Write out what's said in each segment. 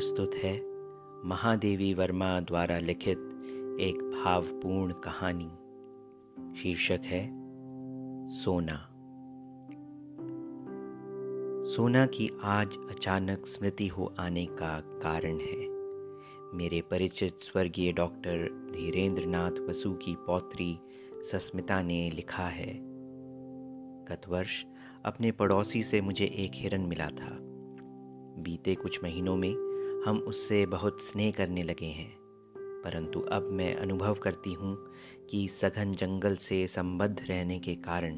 प्रस्तुत है महादेवी वर्मा द्वारा लिखित एक भावपूर्ण कहानी। शीर्षक है, सोना। सोना की आज अचानक स्मृति हो आने का कारण है। मेरे परिचित स्वर्गीय डॉक्टर धीरेन्द्र नाथ बसु की पौत्री सस्मिता ने लिखा है, गत वर्ष अपने पड़ोसी से मुझे एक हिरन मिला था। बीते कुछ महीनों में हम उससे बहुत स्नेह करने लगे हैं। परंतु अब मैं अनुभव करती हूँ कि सघन जंगल से संबद्ध रहने के कारण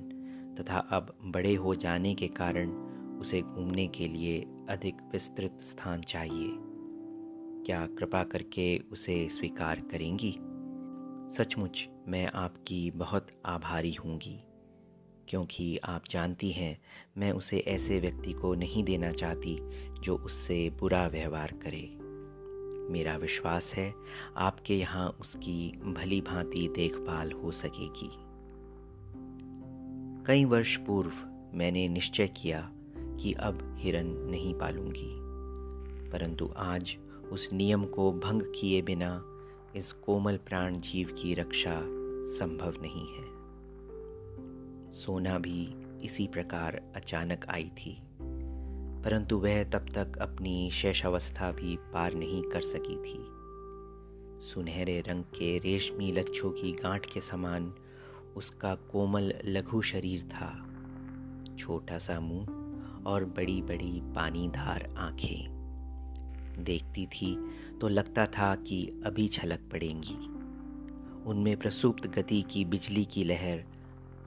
तथा अब बड़े हो जाने के कारण उसे घूमने के लिए अधिक विस्तृत स्थान चाहिए। क्या कृपा करके उसे स्वीकार करेंगी? सचमुच मैं आपकी बहुत आभारी हूँगी। क्योंकि आप जानती हैं, मैं उसे ऐसे व्यक्ति को नहीं देना चाहती जो उससे बुरा व्यवहार करे। मेरा विश्वास है, आपके यहाँ उसकी भली भांति देखभाल हो सकेगी। कई वर्ष पूर्व मैंने निश्चय किया कि अब हिरन नहीं पालूँगी। परंतु आज उस नियम को भंग किए बिना इस कोमल प्राण जीव की रक्षा संभव नहीं है। सोना भी इसी प्रकार अचानक आई थी। परंतु वह तब तक अपनी शेषावस्था भी पार नहीं कर सकी थी। सुनहरे रंग के रेशमी लच्छों की गांठ के समान उसका कोमल लघु शरीर था। छोटा सा मुँह और बड़ी बड़ी पानीधार आँखें। देखती थी तो लगता था कि अभी छलक पड़ेंगी। उनमें प्रसुप्त गति की बिजली की लहर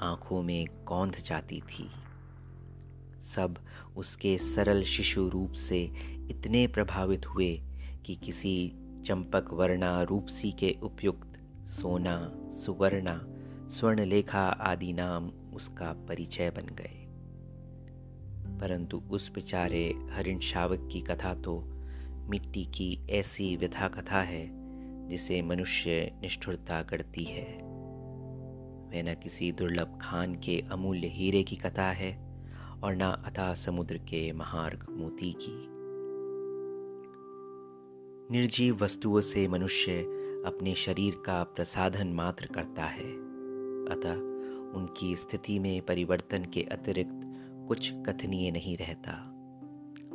आँखों में कौंध जाती थी। सब उसके सरल शिशु रूप से इतने प्रभावित हुए कि किसी चंपक वर्णा रूपसी के उपयुक्त सोना, सुवर्णा, स्वर्णलेखा आदि नाम उसका परिचय बन गए। परंतु उस बेचारे हरिण शावक की कथा तो मिट्टी की ऐसी विधा कथा है जिसे मनुष्य निष्ठुरता करती है। वह न किसी दुर्लभ खान के अमूल्य हीरे की कथा है और न अथा समुद्र के महार्ग मोती की। निर्जीव वस्तुओं से मनुष्य अपने शरीर का प्रसाधन मात्र करता है। अतः उनकी स्थिति में परिवर्तन के अतिरिक्त कुछ कथनीय नहीं रहता।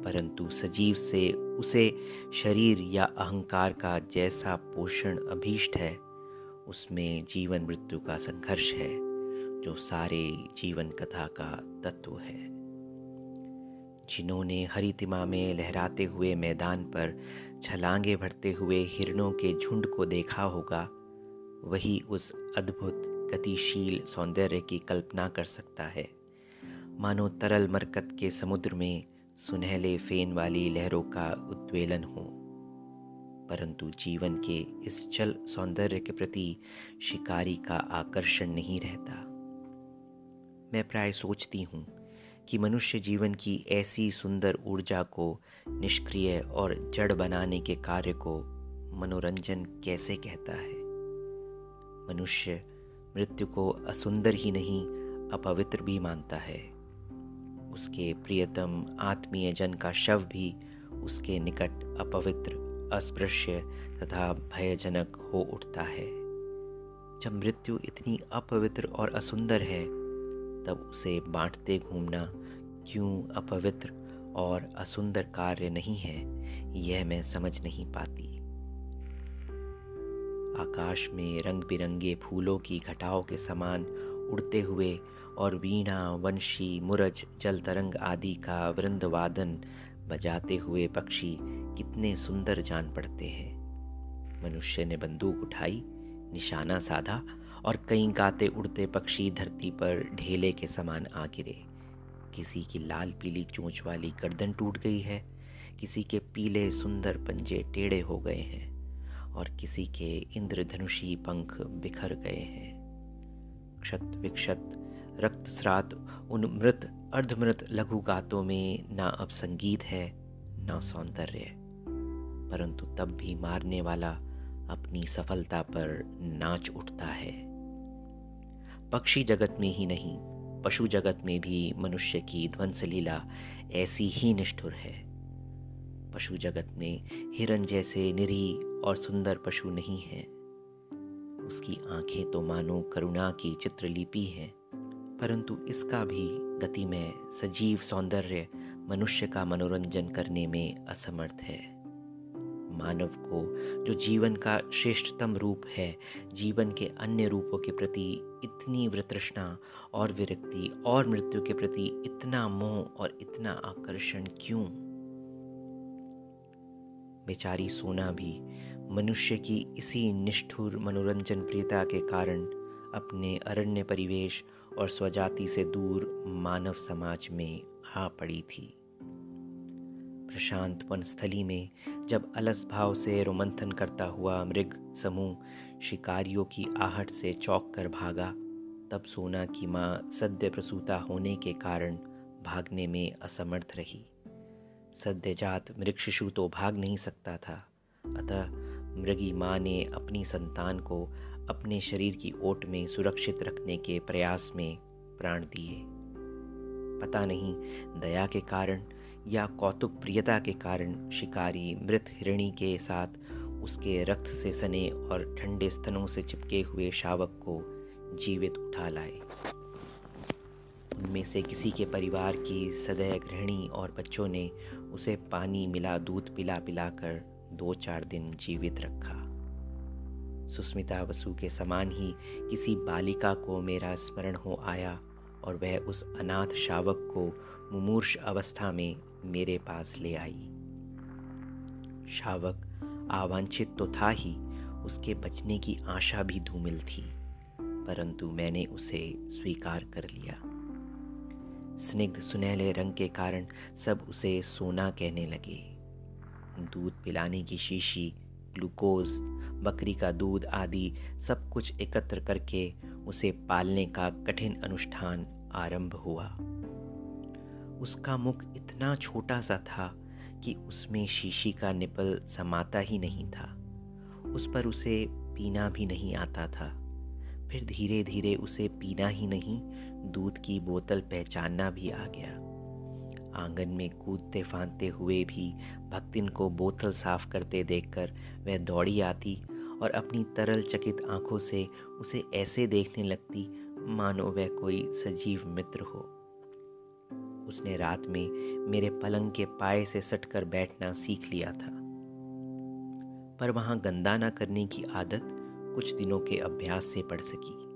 परंतु सजीव से उसे शरीर या अहंकार का जैसा पोषण अभीष्ट है उसमें जीवन मृत्यु का संघर्ष है, जो सारे जीवन कथा का तत्व है। जिन्होंने हरितिमा में लहराते हुए मैदान पर छलांगे भरते हुए हिरणों के झुंड को देखा होगा, वही उस अद्भुत, गतिशील सौंदर्य की कल्पना कर सकता है। मानो तरल मरकत के समुद्र में सुनहले फेन वाली लहरों का उद्वेलन हो। परंतु जीवन के इस चल सौंदर्य के प्रति शिकारी का आकर्षण नहीं रहता। मैं प्राय सोचती हूँ कि मनुष्य जीवन की ऐसी सुंदर ऊर्जा को निष्क्रिय और जड़ बनाने के कार्य को मनोरंजन कैसे कहता है? मनुष्य मृत्यु को असुंदर ही नहीं, अपवित्र भी मानता है। उसके प्रियतम आत्मीय जन का शव भी उसके निकट अपवित्र अस्पृश्य तथा भयजनक हो उठता है। जब मृत्यु इतनी अपवित्र और असुंदर है, तब उसे बांटते घूमना क्यों अपवित्र और असुंदर कार्य नहीं है, यह मैं समझ नहीं पाती। आकाश में रंग बिरंगे फूलों की घटाओं के समान उड़ते हुए और वीणा वंशी मुरज जल तरंग आदि का वृंदवादन बजाते हुए पक्षी कितने सुंदर जान पड़ते हैं। मनुष्य ने बंदूक उठाई, निशाना साधा और कई गाते उड़ते पक्षी धरती पर ढेले के समान आ गिरे। किसी की लाल पीली चोंच वाली गर्दन टूट गई है, किसी के पीले सुंदर पंजे टेढ़े हो गए हैं और किसी के इंद्रधनुषी पंख बिखर गए हैं। क्षत विक्षत रक्त स्रात उन मृत अर्धमृत लघु गातों में ना अब संगीत है, ना सौंदर्य। परंतु तब भी मारने वाला अपनी सफलता पर नाच उठता है। पक्षी जगत में ही नहीं, पशु जगत में भी मनुष्य की ध्वंस लीला ऐसी ही निष्ठुर है। पशु जगत में हिरन जैसे निरीह और सुंदर पशु नहीं है। उसकी आँखें तो मानो करुणा की चित्रलिपि हैं। परंतु इसका भी गति में सजीव सौंदर्य मनुष्य का मनोरंजन करने में असमर्थ है। मानव को जो जीवन का श्रेष्ठतम रूप है, जीवन के अन्य रूपों के प्रति इतनी वृतृष्णा और विरक्ति और मृत्यु के प्रति इतना मोह और इतना आकर्षण क्यों? बेचारी सोना भी मनुष्य की इसी निष्ठुर मनोरंजन प्रियता के कारण अपने अरण्य परिवेश और स्वजाति से दूर मानव समाज में आ पड़ी थी। प्रशांत वनस्थली में जब अलस भाव से रोमंथन करता हुआ मृग समूह शिकारियों की आहट से चौक कर भागा, तब सोना की माँ सद्य प्रसूता होने के कारण भागने में असमर्थ रही। सद्यजात मृग शिशु तो भाग नहीं सकता था, अतः मृगी माँ ने अपनी संतान को अपने शरीर की ओट में सुरक्षित रखने के प्रयास में प्राण दिए। पता नहीं, दया के कारण या कौतुक प्रियता के कारण शिकारी मृत हिरणी के साथ उसके रक्त से सने और ठंडे स्तनों से चिपके हुए शावक को जीवित उठा लाए। उनमें से किसी के परिवार की सदैव गृहिणी और बच्चों ने उसे पानी मिला, दूध पिला पिलाकर दो चार दिन जीवित रखा। सुस्मिता वसु के समान ही किसी बालिका को मेरा स्मरण हो आया और वह उस अनाथ शावक को मुमूर्ष अवस्था में मेरे पास ले आई। शावक आवांछित तो था ही, उसके बचने की आशा भी धूमिल थी, परंतु मैंने उसे स्वीकार कर लिया। स्निग्ध सुनहले रंग के कारण सब उसे सोना कहने लगे। दूध पिलाने की शीशी, ग्लूकोज बकरी का दूध आदि सब कुछ एकत्र करके उसे पालने का कठिन अनुष्ठान आरंभ हुआ। उसका मुख इतना छोटा सा था कि उसमें शीशी का निपल समाता ही नहीं था। उस पर उसे पीना भी नहीं आता था। फिर धीरे धीरे उसे पीना ही नहीं, दूध की बोतल पहचानना भी आ गया। आँगन में कूदते फांदते हुए भी भक्तिन को बोतल साफ़ करते देखकर वह दौड़ी आती और अपनी तरल चकित आँखों से उसे ऐसे देखने लगती, मानो वह कोई सजीव मित्र हो। उसने रात में मेरे पलंग के पाए से सटकर बैठना सीख लिया था। पर वहाँ गंदा ना करने की आदत कुछ दिनों के अभ्यास से पड़ सकी।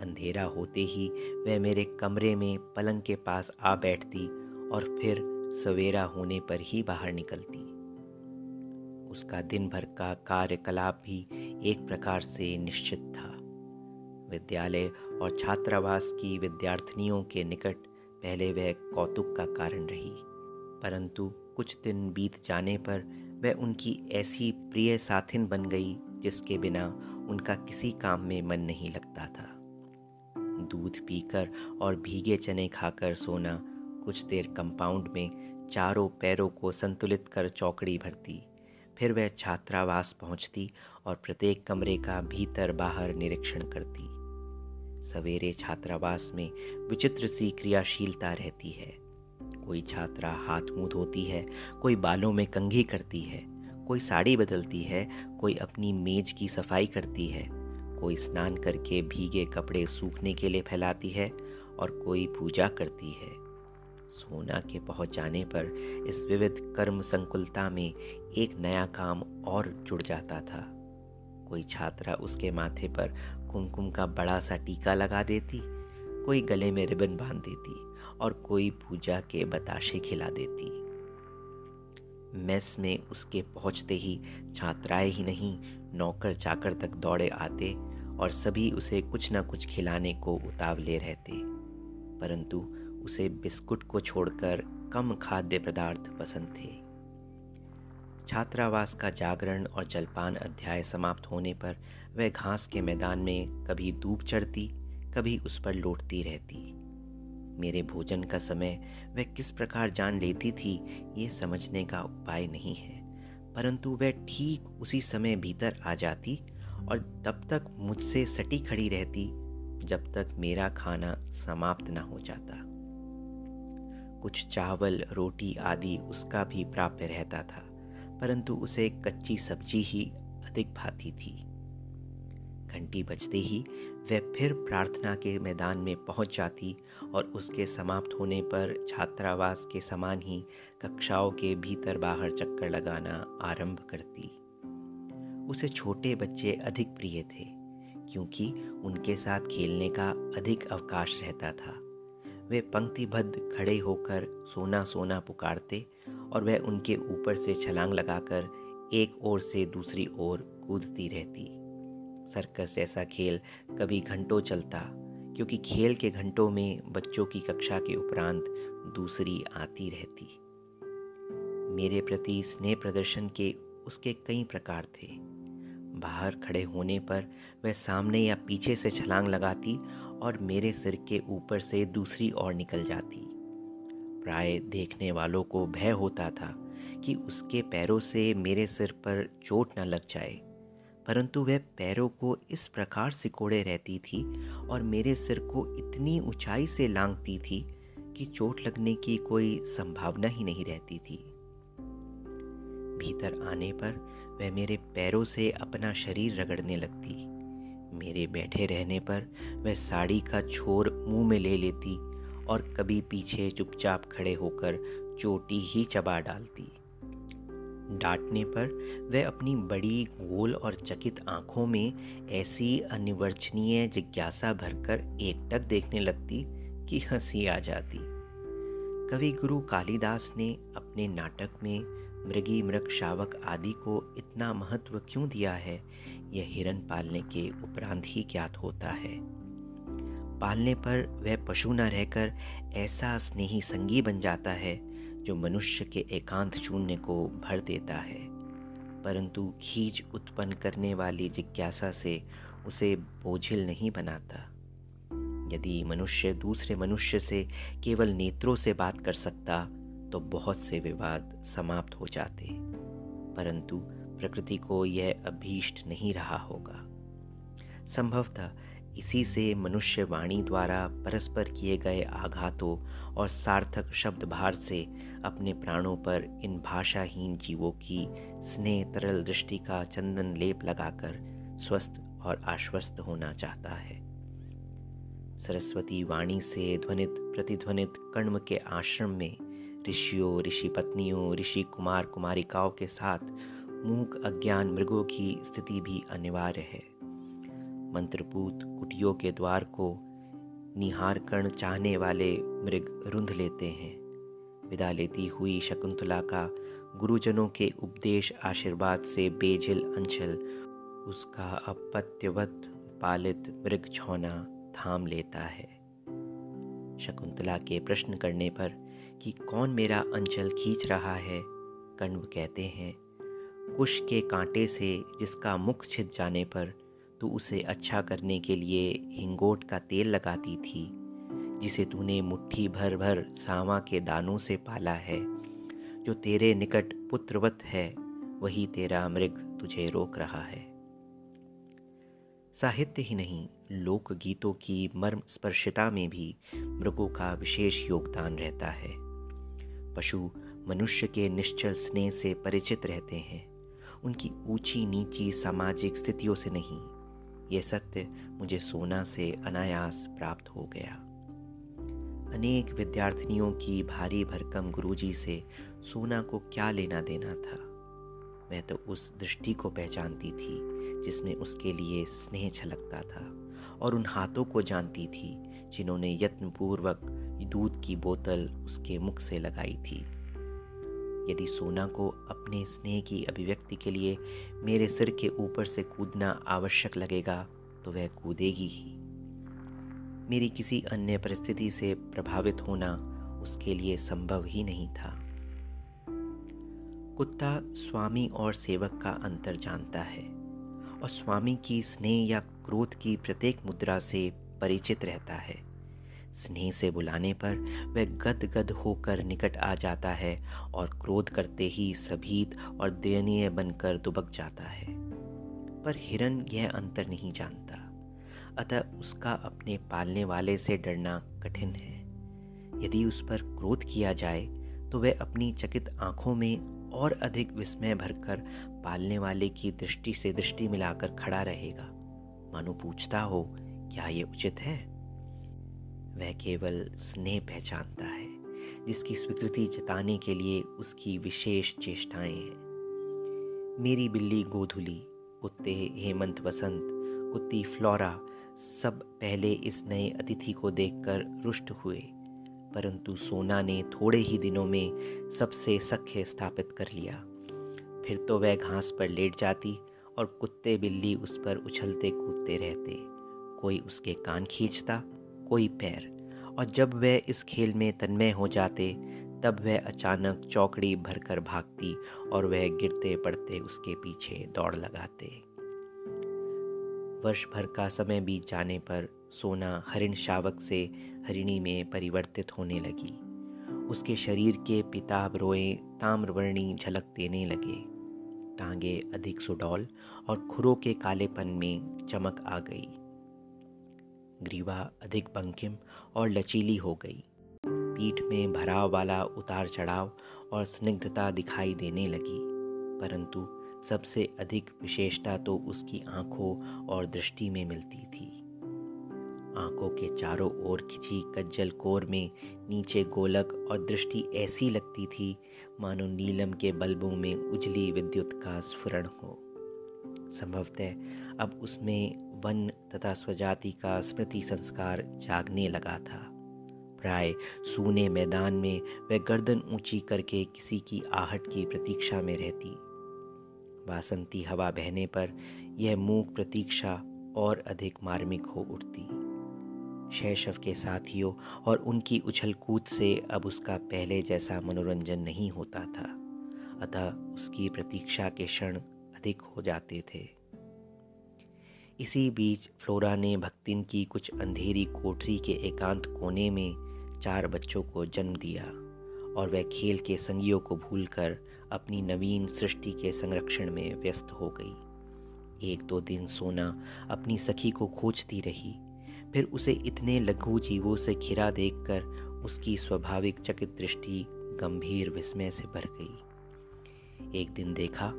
अंधेरा होते ही वह मेरे कमरे में पलंग के पास आ बैठती और फिर सवेरा होने पर ही बाहर निकलती। उसका दिन भर का कार्यकलाप भी एक प्रकार से निश्चित था। विद्यालय और छात्रावास की विद्यार्थिनियों के निकट पहले वह कौतुक का कारण रही, परंतु कुछ दिन बीत जाने पर वह उनकी ऐसी प्रिय साथिन बन गई जिसके बिना उनका किसी काम में मन नहीं लगता था। दूध पीकर और भीगे चने खाकर सोना कुछ देर कंपाउंड में चारों पैरों को संतुलित कर चौकड़ी भरती। फिर वह छात्रावास पहुँचती और प्रत्येक कमरे का भीतर बाहर निरीक्षण करती। सवेरे छात्रावास में विचित्र सी क्रियाशीलता रहती है। कोई छात्रा हाथ मुँह धोती है, कोई बालों में कंघी करती है, कोई साड़ी बदलती है, कोई अपनी मेज की सफ़ाई करती है, कोई स्नान करके भीगे कपड़े सूखने के लिए फैलाती है और कोई पूजा करती है। सोना के पहुँच जाने पर इस विविध कर्म संकुलता में एक नया काम और जुड़ जाता था। कोई छात्रा उसके माथे पर कुमकुम का बड़ा सा टीका लगा देती, कोई गले में रिबन बाँध देती और कोई पूजा के बताशे खिला देती। मेस में उसके पहुँचते ही छात्राएँ ही नहीं नौकर चाकर तक दौड़े आते और सभी उसे कुछ ना कुछ खिलाने को उतावले रहते। परंतु उसे बिस्कुट को छोड़कर कम खाद्य पदार्थ पसंद थे। छात्रावास का जागरण और जलपान अध्याय समाप्त होने पर वह घास के मैदान में कभी धूप चढ़ती, कभी उस पर लौटती रहती। मेरे भोजन का समय वह किस प्रकार जान लेती थी ये समझने का उपाय नहीं है। परंतु वह ठीक उसी समय भीतर आ जाती और तब तक मुझसे सटी खड़ी रहती, जब तक मेरा खाना समाप्त न हो जाता। कुछ चावल, रोटी आदि उसका भी प्राप्य रहता था, परंतु उसे कच्ची सब्ज़ी ही अधिक भाती थी। घंटी बजते ही वह फिर प्रार्थना के मैदान में पहुँच जाती और उसके समाप्त होने पर छात्रावास के समान ही कक्षाओं के भीतर बाहर चक्कर लगाना आरंभ करती। उसे छोटे बच्चे अधिक प्रिय थे, क्योंकि उनके साथ खेलने का अधिक अवकाश रहता था। वे पंक्तिबद्ध खड़े होकर सोना सोना पुकारते और वह उनके ऊपर से छलांग लगाकर एक ओर से दूसरी ओर कूदती रहती। सर्कस जैसा खेल कभी घंटों चलता, क्योंकि खेल के घंटों में बच्चों की कक्षा के उपरांत दूसरी आती रहती। मेरे प्रति स्नेह प्रदर्शन के उसके कई प्रकार थे। बाहर खड़े होने पर वह सामने या पीछे से छलांग लगाती और मेरे सिर के ऊपर से दूसरी ओर निकल जाती। प्राय देखने वालों को भय होता था कि उसके पैरों से मेरे सिर पर चोट न लग जाए, परंतु वह पैरों को इस प्रकार सिकोड़े रहती थी और मेरे सिर को इतनी ऊंचाई से लांगती थी कि चोट लगने की कोई संभावना ही नहीं रहती थी। भीतर आने पर वह मेरे पैरों से अपना शरीर रगड़ने लगती। मेरे बैठे रहने पर वह साड़ी का छोर मुँह में ले लेती और कभी पीछे चुपचाप खड़े होकर चोटी ही चबा डालती। डांटने पर वह अपनी बड़ी, गोल और चकित आँखों में ऐसी अनिवर्चनीय जिज्ञासा भरकर एकटक देखने लगती कि हँसी आ जाती। कवि गुरु कालिदास ने अपने नाटक में मृगी, मृग, शावक आदि को इतना महत्व क्यों दिया है? यह हिरण पालने के उपरांत ही ज्ञात होता है। पालने पर वह पशु न रहकर ऐसा स्नेही संगी बन जाता है, जो मनुष्य के एकांत शून्य को भर देता है। परंतु खींच उत्पन्न करने वाली जिज्ञासा से उसे बोझिल नहीं बनाता। यदि मनुष्य दूसरे मनुष्य से केवल नेत्रों से बात कर सकता तो बहुत से विवाद समाप्त हो जाते परंतु प्रकृति को यह अभीष्ट नहीं रहा होगा। संभवतः इसी से मनुष्य वाणी द्वारा परस्पर किए गए आघातों और सार्थक शब्द भार से अपने प्राणों पर इन भाषाहीन जीवों की स्नेह तरल दृष्टि का चंदन लेप लगाकर स्वस्थ और आश्वस्त होना चाहता है। सरस्वती वाणी से ध्वनित, प्रतिध्वनित कर्म के आश्रम में ऋषियों, ऋषि पत्नियों, ऋषि कुमार कुमारिकाओं के साथ मूक अज्ञान मृगों की स्थिति भी अनिवार्य है। मंत्रपूत कुटियों के द्वार को निहार कर्ण चाहने वाले मृग रुंध लेते हैं। विदा लेती हुई शकुंतला का गुरुजनों के उपदेश आशीर्वाद से बेझिल अंचल, उसका अपत्यवत पालित मृग छौना थाम लेता है। शकुंतला के प्रश्न करने पर कि कौन मेरा अंचल खींच रहा है? कण्व कहते हैं, कुश के कांटे से जिसका मुख छिद जाने पर तू उसे अच्छा करने के लिए हिंगोट का तेल लगाती थी, जिसे तूने मुट्ठी भर भर सावा के दानों से पाला है। जो तेरे निकट पुत्रवत है, वही तेरा मृग तुझे रोक रहा है। साहित्य ही नहीं लोक गीतों की मर्म स्पर्शिता में भी मृगों का विशेष योगदान रहता है। पशु मनुष्य के निश्चल स्नेह से परिचित रहते हैं। उनकी ऊँची नीची सामाजिक स्थितियों से नहीं। यह सत्य मुझे सोना से अनायास प्राप्त हो गया। अनेक विद्यार्थिनियों की भारी भरकम गुरुजी से सोना को क्या लेना देना था? मैं तो उस दृष्टि को पहचानती थी, जिसमें उसके लिए स्नेह छलकता था, और उन हाथों को जानती थी जिन्होंने यत्नपूर्वक दूध की बोतल उसके मुख से लगाई थी। यदि सोना को अपने स्नेह की अभिव्यक्ति के लिए मेरे सिर के ऊपर से कूदना आवश्यक लगेगा तो वह कूदेगी ही। मेरी किसी अन्य परिस्थिति से प्रभावित होना उसके लिए संभव ही नहीं था। कुत्ता स्वामी और सेवक का अंतर जानता है, और स्वामी की स्नेह या क्रोध की प्रत्येक मुद्रा से परिचित रहता है। स्नेह से बुलाने पर वह गद गद होकर निकट आ जाता है और क्रोध करते ही सभीत और दयनीय बनकर दुबक जाता है। पर हिरन यह अंतर नहीं जानता। अतः उसका अपने पालने वाले से डरना कठिन है। यदि उस पर क्रोध किया जाए तो वह अपनी चकित आँखों में और अधिक विस्मय भरकर पालने वाले की दृष्टि से दृष्टि मिलाकर खड़ा रहेगा। मानो पूछता हो क्या ये उचित है? वह केवल स्नेह पहचानता है, जिसकी स्वीकृति जताने के लिए उसकी विशेष चेष्टाएँ हैं। मेरी बिल्ली गोधुली, कुत्ते हेमंत वसंत, कुत्ती फ्लोरा सब पहले इस नए अतिथि को देखकर रुष्ट हुए, परंतु सोना ने थोड़े ही दिनों में सबसे सख्य स्थापित कर लिया। फिर तो वह घास पर लेट जाती और कुत्ते बिल्ली उस पर उछलते कूदते रहते। कोई उसके कान खींचता, कोई पैर। और जब वह इस खेल में तन्मय हो जाते, तब वह अचानक चौकड़ी भरकर भागती और वह गिरते पड़ते उसके पीछे दौड़ लगाते। वर्ष भर का समय बीत जाने पर सोना हरिण शावक से हरिणी में परिवर्तित होने लगी। उसके शरीर के पिताब रोए ताम्रवर्णी झलक देने लगे। टांगे अधिक सुडौल और खुरों के कालेपन में चमक आ गई। ग्रीवा, अधिक बंकिम और लचीली हो गई। पीठ में भराव वाला उतार चढ़ाव और स्निग्धता दिखाई देने लगी, परंतु सबसे अधिक विशेषता तो उसकी आँखों और दृष्टि में मिलती थी। आँखों के चारों ओर खिंची कज्जल कोर में नीचे गोलक और दृष्टि ऐसी लगती थी, मानो नीलम के बल्बों में उजली विद्युत का स्फुरण हो। संभवतः अब उसमें वन तथा स्वजाति का स्मृति संस्कार जागने लगा था। प्राय सूने मैदान में वह गर्दन ऊँची करके किसी की आहट की प्रतीक्षा में रहती। बासंती हवा बहने पर यह मूक प्रतीक्षा और अधिक मार्मिक हो उठती। शैशव के साथियों और उनकी उछल कूद से अब उसका पहले जैसा मनोरंजन नहीं होता था, अतः उसकी प्रतीक्षा के क्षण अधिक हो जाते थे। इसी बीच फ्लोरा ने भक्तिन की कुछ अंधेरी कोठरी के एकांत कोने में चार बच्चों को जन्म दिया और वह खेल के संगियों को भूलकर अपनी नवीन सृष्टि के संरक्षण में व्यस्त हो गई। एक दो दिन सोना अपनी सखी को खोजती रही, फिर उसे इतने लघु जीवों से घिरा देखकर उसकी स्वाभाविक चकित दृष्टि गंभीर विस्मय से भर गई। एक दिन देखा,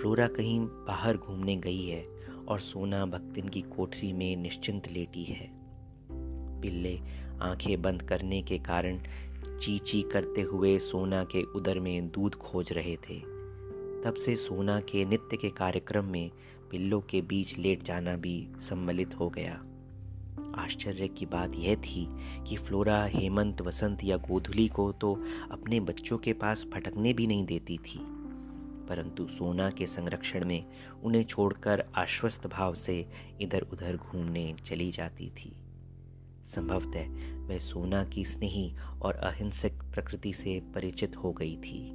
फ्लोरा कहीं बाहर घूमने गई है और सोना भक्तिन की कोठरी में निश्चिंत लेटी है। पिल्ले आँखें बंद करने के कारण ची ची करते हुए सोना के उदर में दूध खोज रहे थे। तब से सोना के नित्य के कार्यक्रम में पिल्लों के बीच लेट जाना भी सम्मिलित हो गया। आश्चर्य की बात यह थी कि फ्लोरा हेमंत वसंत या गोधुली को तो अपने बच्चों के पास भटकने भी नहीं देती थी। परंतु सोना के संरक्षण में उन्हें छोड़कर आश्वस्त भाव से इधर उधर घूमने चली जाती थी। संभवतः वह सोना की स्नेही और अहिंसक प्रकृति से परिचित हो गई थी।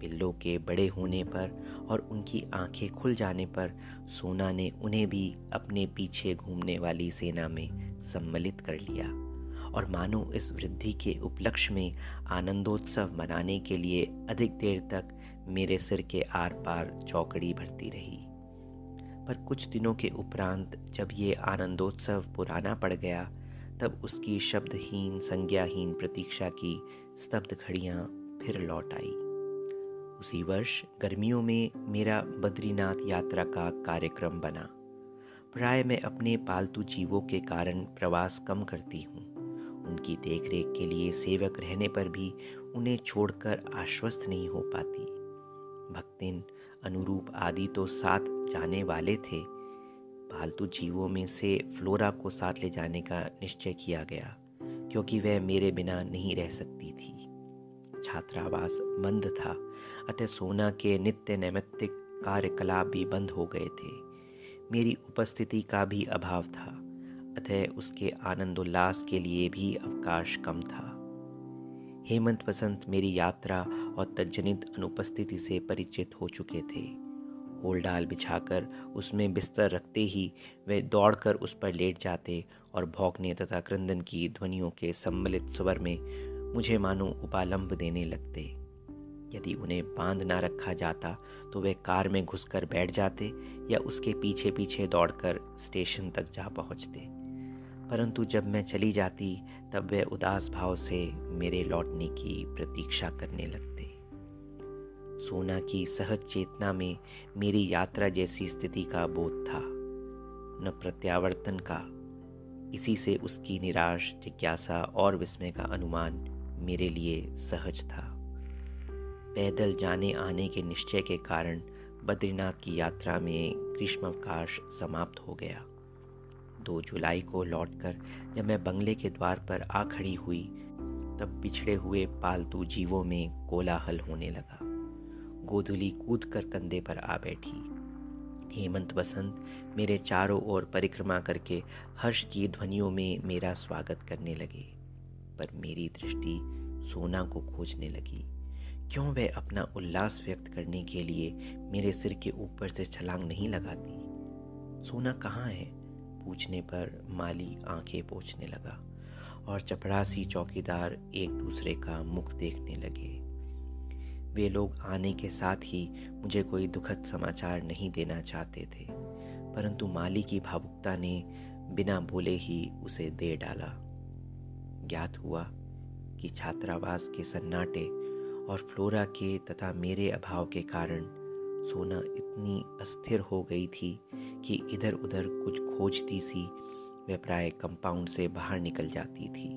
पिल्लों के बड़े होने पर और उनकी आँखें खुल जाने पर सोना ने उन्हें भी अपने पीछे घूमने वाली सेना में सम्मिलित कर लिया। और मानो इस वृद्धि के उपलक्ष्य में आनंदोत्सव मनाने के लिए अधिक देर तक मेरे सिर के आर पार चौकड़ी भरती रही। पर कुछ दिनों के उपरांत जब ये आनंदोत्सव पुराना पड़ गया, तब उसकी शब्दहीन, संज्ञाहीन प्रतीक्षा की स्तब्ध घड़ियाँ फिर लौट आई। उसी वर्ष गर्मियों में मेरा बद्रीनाथ यात्रा का कार्यक्रम बना। प्राय मैं अपने पालतू जीवों के कारण प्रवास कम करती हूँ। उनकी देखरेख के लिए सेवक रहने पर भी उन्हें छोड़कर आश्वस्त नहीं हो पाती। भक्तिन अनुरूप आदि तो साथ जाने वाले थे। पालतू जीवों में से फ्लोरा को साथ ले जाने का निश्चय किया गया, क्योंकि वह मेरे बिना नहीं रह सकती थी। छात्रावास बंद था, अतः सोना के नित्य नैमित्तिक कार्यकलाप भी बंद हो गए थे। मेरी उपस्थिति का भी अभाव था, अतः उसके आनंदोल्लास के लिए भी अवकाश कम था। हेमंत वसंत मेरी यात्रा और तजनित अनुपस्थिति से परिचित हो चुके थे। होलडाल बिछाकर उसमें बिस्तर रखते ही वे दौड़कर उस पर लेट जाते और भौंकने तथा क्रंदन की ध्वनियों के सम्मिलित स्वर में मुझे मानो उपालंब देने लगते। यदि उन्हें बाँध ना रखा जाता तो वे कार में घुसकर बैठ जाते या उसके पीछे पीछे दौड़कर स्टेशन तक जा पहुँचते। परंतु जब मैं चली जाती, तब वे उदास भाव से मेरे लौटने की प्रतीक्षा करने लगते सोना की सहज चेतना में मेरी यात्रा जैसी स्थिति का बोध था। न प्रत्यावर्तन का, इसी से उसकी निराश, जिज्ञासा और विस्मय का अनुमान मेरे लिए सहज था। पैदल जाने आने के निश्चय के कारण बद्रीनाथ की यात्रा में ग्रीष्मावकाश समाप्त हो गया। दो जुलाई को लौटकर जब मैं बंगले के द्वार पर आ खड़ी हुई, तब पिछड़े हुए पालतू जीवों में कोलाहल होने लगा। गोधुली कूद कर कंधे पर आ बैठी। हेमंत बसंत मेरे चारों ओर परिक्रमा करके हर्ष की ध्वनियों में मेरा स्वागत करने लगे, पर मेरी दृष्टि सोना को खोजने लगी। क्यों वह अपना उल्लास व्यक्त करने के लिए मेरे सिर के ऊपर से छलांग नहीं लगाती? सोना कहाँ है? पूछने पर माली आँखें पोछने लगा और चपड़ासी चौकीदार एक दूसरे का मुख देखने लगे। वे लोग आने के साथ ही मुझे कोई दुखद समाचार नहीं देना चाहते थे, परंतु माली की भावुकता ने बिना बोले ही उसे दे डाला। ज्ञात हुआ कि छात्रावास के सन्नाटे और फ्लोरा के तथा मेरे अभाव के कारण सोना इतनी अस्थिर हो गई थी कि इधर उधर कुछ खोजती सी वह प्राय कंपाउंड से बाहर निकल जाती थी।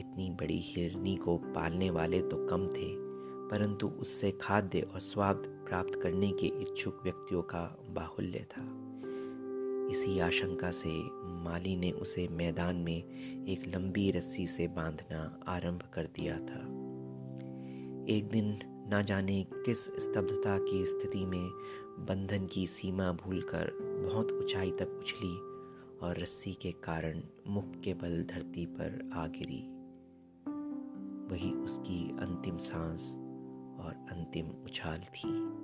इतनी बड़ी हिरनी को पालने वाले तो कम थे परंतु उससे खाद्य और स्वाद प्राप्त करने के इच्छुक व्यक्तियों का बाहुल्य था। इसी आशंका से माली ने उसे मैदान में एक लंबी रस्सी से बांधना आरंभ कर दिया था। एक दिन न जाने किस स्तब्धता की स्थिति में बंधन की सीमा भूलकर बहुत ऊंचाई तक उछली और रस्सी के कारण मुख के बल धरती पर आ गिरी। वही उसकी अंतिम सांस और अंतिम उछाल थी।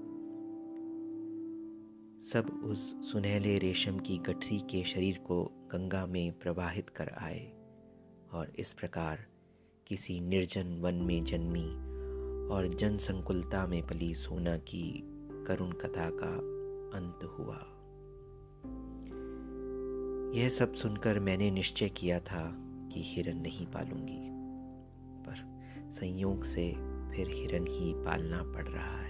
सब उस सुनहले रेशम की गठरी के शरीर को गंगा में प्रवाहित कर आए और इस प्रकार किसी निर्जन वन में जन्मी और जनसंकुलता में पली सोना की करुण कथा का अंत हुआ। यह सब सुनकर मैंने निश्चय किया था कि हिरन नहीं पालूँगी, पर संयोग से फिर हिरन ही पालना पड़ रहा है।